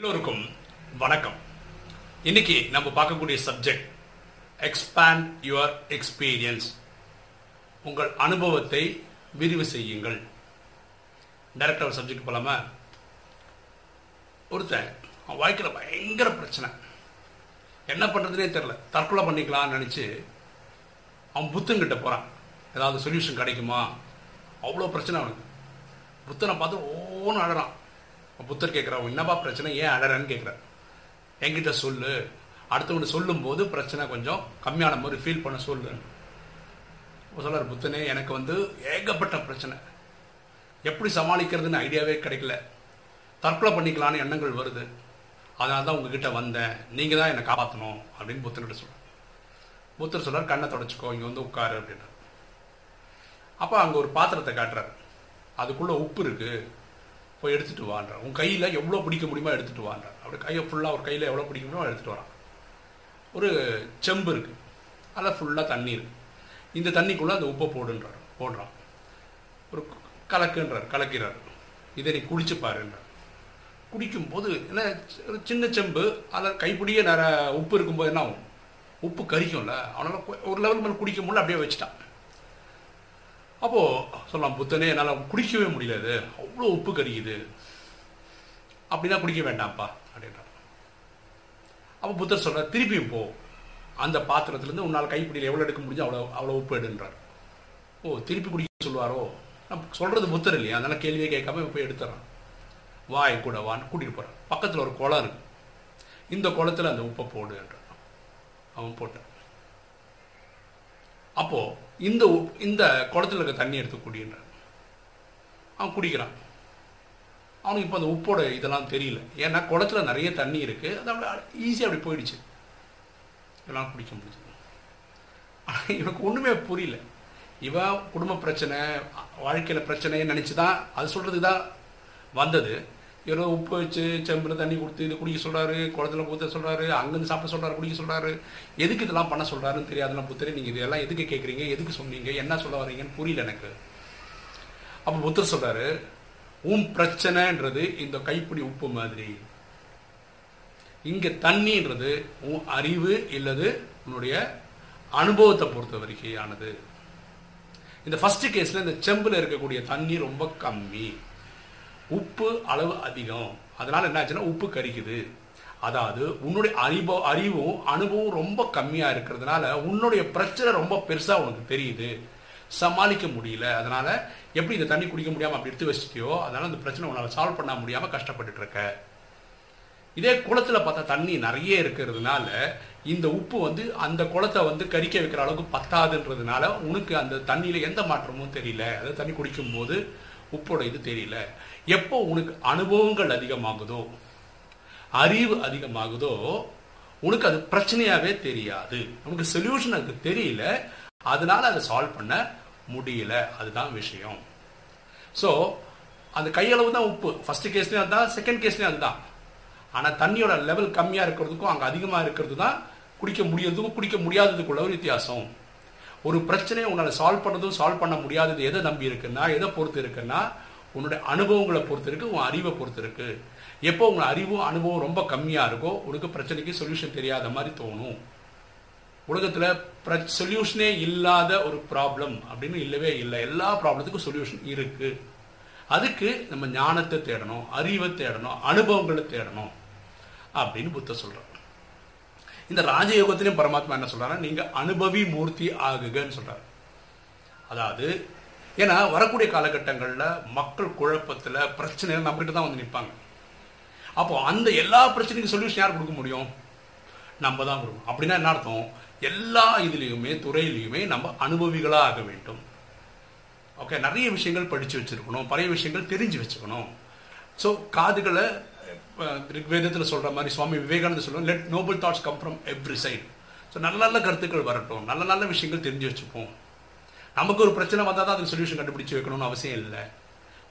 எல்லோருக்கும் வணக்கம். இன்னைக்கு நம்ம பார்க்கக்கூடிய சப்ஜெக்ட் எக்ஸ்பேண்ட் யுவர் எக்ஸ்பீரியன்ஸ் உங்கள் அனுபவத்தை விரிவு செய்யுங்கள். டைரக்டர் சப்ஜெக்ட் போலாமா? ஒருத்தன் அவன் வாழ்க்கையில் பயங்கர பிரச்சனை. என்ன பண்ணுறதுனே தெரில தற்கொலை பண்ணிக்கலாம்னு நினச்சி அவன் புத்தங்கிட்ட போகிறான் ஏதாவது சொல்யூஷன் கிடைக்குமா? அவ்வளோ பிரச்சனை அவனுக்கு. புத்தனை பார்த்து ஓன்னு அழறான். புத்தர் கேட்குறான் என்னப்பா பிரச்சனை? ஏன் அழறன்னு கேட்குறான் என்கிட்ட சொல்லு. அடுத்தவங்க சொல்லும்போது பிரச்சனை கொஞ்சம் கம்மியான மாதிரி ஃபீல் பண்ண சொல்லு. சொல்லார் புத்தனே எனக்கு வந்து ஏகப்பட்ட பிரச்சனை. எப்படி சமாளிக்கிறதுன்னு ஐடியாவே கிடைக்கல. தற்கொலை பண்ணிக்கலான்னு எண்ணங்கள் வருது. அதனால தான் உங்ககிட்ட வந்தேன். நீங்கள் தான் என்னை காப்பாற்றணும் அப்படின்னு புத்தன்கிட்ட சொல்கிறார் புத்தர் சொல்கிறார் கண்ணை தொடச்சிக்கோ இங்கே வந்து உட்காரு அப்படின்றார். அப்போ அங்கே ஒரு பாத்திரத்தை காட்டுறாரு. அதுக்குள்ளே உப்பு இருக்குது போய் எடுத்துகிட்டு வான்றார் உன் கையில் எவ்வளோ பிடிக்க முடியுமோ எடுத்துட்டு வான்றார் அப்படி கையை ஃபுல்லாக ஒரு கையில் எவ்வளோ பிடிக்க முடியுமோ எடுத்துகிட்டு வரான். ஒரு செம்பு இருக்குது அதில் ஃபுல்லாக தண்ணி இருக்குது இந்த தண்ணிக்குள்ளே அந்த உப்பை போடுன்றார். போடுறான். ஒரு கலக்குன்றார் கலக்கிறார். இதை நீ குடிச்சு பாருன்றார். குடிக்கும்போது என்ன ஒரு சின்ன செம்பு அதில் கைப்பிடியே நிறைய உப்பு இருக்கும்போது என்ன ஆகும்? உப்பு கரிக்கும்ல. அவனால் ஒரு லெவல் மேலே குடிக்க முடியல அப்படியே வச்சுட்டான். அப்போது சொல்லலாம் புத்தனே என்னால் குடிக்கவே முடியல அவ்வளோ உப்பு கறிக்குது அப்படின்னா குடிக்க வேண்டாம்ப்பா அப்படின்றார் அப்போ புத்தர் சொல்கிறார் திருப்பியும் போ. அந்த பாத்திரத்துலேருந்து உன்னால் கைப்பிடியில் எவ்வளோ எடுக்க முடிஞ்சோ அவ்வளோ அவ்வளோ உப்பு எடுன்றார். ஓ திருப்பி குடிக்க சொல்லுவாரோ? நம்ம சொல்கிறது புத்தர் இல்லையா? அதனால் கேள்வியே கேட்காம போய் எடுத்துறான். வாய் கூட வான்னு கூட்டிகிட்டு போகிறான் பக்கத்தில் ஒரு குளம் இருக்கு. இந்த குளத்தில் அந்த உப்பை போடுன்றான் அவன் போட்டான். அப்போ இந்த இந்த குளத்தில் இருக்க தண்ணி எடுத்து குடின்றான். அவன் குடிக்கிறான். அவனுக்கு இப்போ அந்த உப்போட இதெல்லாம் தெரியல. ஏன்னா குளத்துல நிறைய தண்ணி இருக்குது அது அப்படி ஈஸியாக அப்படி போயிடுச்சு. இதெல்லாம் குடிக்க முடிஞ்சது. இவனுக்கு ஒன்றுமே புரியல. இவன் குடும்ப பிரச்சனை வாழ்க்கையில் பிரச்சனைன்னு நினச்சி தான் அது சொல்கிறது தான் வந்தது. ஏதோ உப்பு வச்சு செம்பில் தண்ணி கொடுத்து இது குடிக்க சொல்கிறாரு குளத்துல ஊற்ற சொல்கிறாரு அங்கேருந்து சாப்பிட சொல்கிறாரு குடிக்க சொல்கிறாரு எதுக்கு இதெல்லாம் பண்ண சொல்கிறாருன்னு தெரியாதுலாம் புத்தரே நீங்கள் இதெல்லாம் எதுக்கு கேட்குறீங்க எதுக்கு சொன்னீங்க என்ன சொல்ல வரீங்கன்னு புரியல எனக்கு. அப்போ புத்தர் சொல்கிறாரு உன் பிரச்சனைன்றது இந்த கைப்பிடி உப்பு மாதிரி. இங்கே தண்ணின்றது உன் அறிவு இல்லது உன்னுடைய அனுபவத்தை பொறுத்த வரைக்கும் ஆனது. இந்த ஃபஸ்ட்டு கேஸில் இந்த செம்பில் இருக்கக்கூடிய தண்ணி ரொம்ப கம்மி. உப்பு அளவு அதிகம். அதனால என்ன ஆச்சுன்னா உப்பு கரிக்குது. அதாவது உன்னுடைய அறிவோ அறிவும் அனுபவம் ரொம்ப கம்மியாக இருக்கிறதுனால உன்னுடைய பிரச்சனை ரொம்ப பெருசாக உனக்கு தெரியுது. சமாளிக்க முடியல. அதனால எப்படி இந்த தண்ணி குடிக்க முடியாமல் அப்படி எடுத்து வச்சுட்டியோ அதனால அந்த பிரச்சனை உன்னால் சால்வ் பண்ண முடியாமல் கஷ்டப்பட்டுட்டு இருக்க. இதே குளத்தில் பார்த்தா தண்ணி நிறைய இருக்கிறதுனால இந்த உப்பு வந்து அந்த குளத்தை வந்து கறிக்க வைக்கிற அளவுக்கு பத்தாதுன்றதுனால உனக்கு அந்த தண்ணியில் எந்த மாற்றமும் தெரியல. அதாவது தண்ணி குடிக்கும் போது உப்போட இது தெரியல. எப்போ உனக்கு அனுபவங்கள் அதிகமாகுதோ அறிவு அதிகமாகுதோ உனக்கு அது பிரச்சனையாவே தெரியாது. உனக்கு சொல்யூஷன் அதுக்கு தெரியல. அதனால அதை சால்வ் பண்ண முடியல. அதுதான் விஷயம். ஸோ அந்த கையளவு தான் உப்பு. ஃபர்ஸ்ட் கேஸ்லேயும் அதுதான் செகண்ட் கேஸ்லேயும் அதுதான். ஆனால் தண்ணியோட லெவல் கம்மியாக இருக்கிறதுக்கும் அங்கே அதிகமாக இருக்கிறது தான் குடிக்க முடியறதுக்கும் குடிக்க முடியாததுக்குள்ள ஒரு வித்தியாசம். ஒரு பிரச்சனையை உன்னால் சால்வ் பண்ணதும் சால்வ் பண்ண முடியாதது எதை நம்பி இருக்குன்னா எதை பொறுத்து இருக்குன்னா உன்னுடைய அனுபவங்களை பொறுத்து இருக்கு உன் அறிவை பொறுத்து இருக்கு. எப்போ உங்க அறிவும் அனுபவம் ரொம்ப கம்மியாக இருக்கோ உனக்கு பிரச்சனைக்கு சொல்யூஷன் தெரியாத மாதிரி தோணும். உலகத்தில் ப்ர சொல்யூஷனே இல்லாத ஒரு ப்ராப்ளம் அப்படின்னு இல்லவே இல்லை. எல்லா ப்ராப்ளத்துக்கும் சொல்யூஷன் இருக்கு. அதுக்கு நம்ம ஞானத்தை தேடணும் அறிவை தேடணும் அனுபவங்களை தேடணும் அப்படின்னு புத்த சொல்கிறோம் இந்த ராஜயோகத்திலையும் பரமாத்மா என்ன சொல்றாருன்னா நீங்க அனுபவி மூர்த்தி ஆகுகன்னு சொல்றாரு. அதாவது ஏன்னா வரக்கூடிய காலகட்டங்களில் மக்கள் குழப்பத்தில் பிரச்சனை நம்மகிட்ட தான் வந்து நிற்பாங்க அப்போ அந்த எல்லா பிரச்சனைக்கும் சொல்யூஷன் யார் கொடுக்க முடியும்? நம்ம தான் கொடுக்கணும். அப்படின்னா என்ன அர்த்தம்? எல்லா இதுலேயுமே துறையிலையுமே நம்ம அனுபவிகளாக ஆக வேண்டும். ஓகே நிறைய விஷயங்கள் படித்து வச்சுருக்கணும். பழைய விஷயங்கள் தெரிஞ்சு வச்சுக்கணும். ஸோ காதுகளை ரிக்வேதத்தில் சொல்கிற மாதிரி சுவாமி விவேகானந்தர் சொல்லுவோம் let noble thoughts come from every side so நல்ல நல்ல கருத்துக்கள் வரட்டும். நல்ல நல்ல விஷயங்கள் தெரிஞ்சு வச்சுப்போம். நமக்கு ஒரு பிரச்சனை வந்தால் தான் அதுக்கு சொல்யூஷன் கண்டுபிடிச்சு வைக்கணும்னு அவசியம் இல்லை.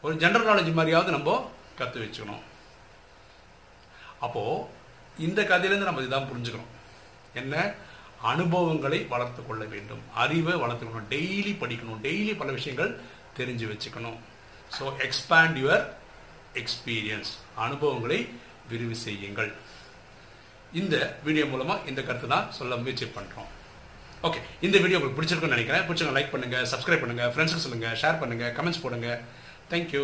ஒரு ஜென்ரல் நாலேஜ் மாதிரியாவது நம்ம கற்று வச்சுக்கணும். அப்போது இந்த கதையிலேருந்து நம்ம இதுதான் புரிஞ்சுக்கணும். என்ன? அனுபவங்களை வளர்த்து கொள்ள வேண்டும். அறிவை வளர்த்துக்கணும் டெய்லி படிக்கணும். டெய்லி பல விஷயங்கள் தெரிஞ்சு வச்சுக்கணும். ஸோ எக்ஸ்பேண்ட் யுவர் எக்ஸ்பீரியன்ஸ் அனுபவங்களை விரிவு செய்யுங்கள். இந்த வீடியோ மூலமாக இந்த கருத்து தான் சொல்ல முயற்சி பண்ணுறோம் ஓகே இந்த வீடியோ உங்களுக்கு பிடிச்சிருக்குன்னு நினைக்கிறேன். பிடிச்சவங்க லைக் பண்ணுங்கள் சப்ஸ்கிரைப் பண்ணுங்கள் ஃப்ரெண்ட்ஸுக்கு சொல்லுங்கள் ஷேர் பண்ணுங்கள் கமெண்ட்ஸ் போடுங்க. தேங்க்யூ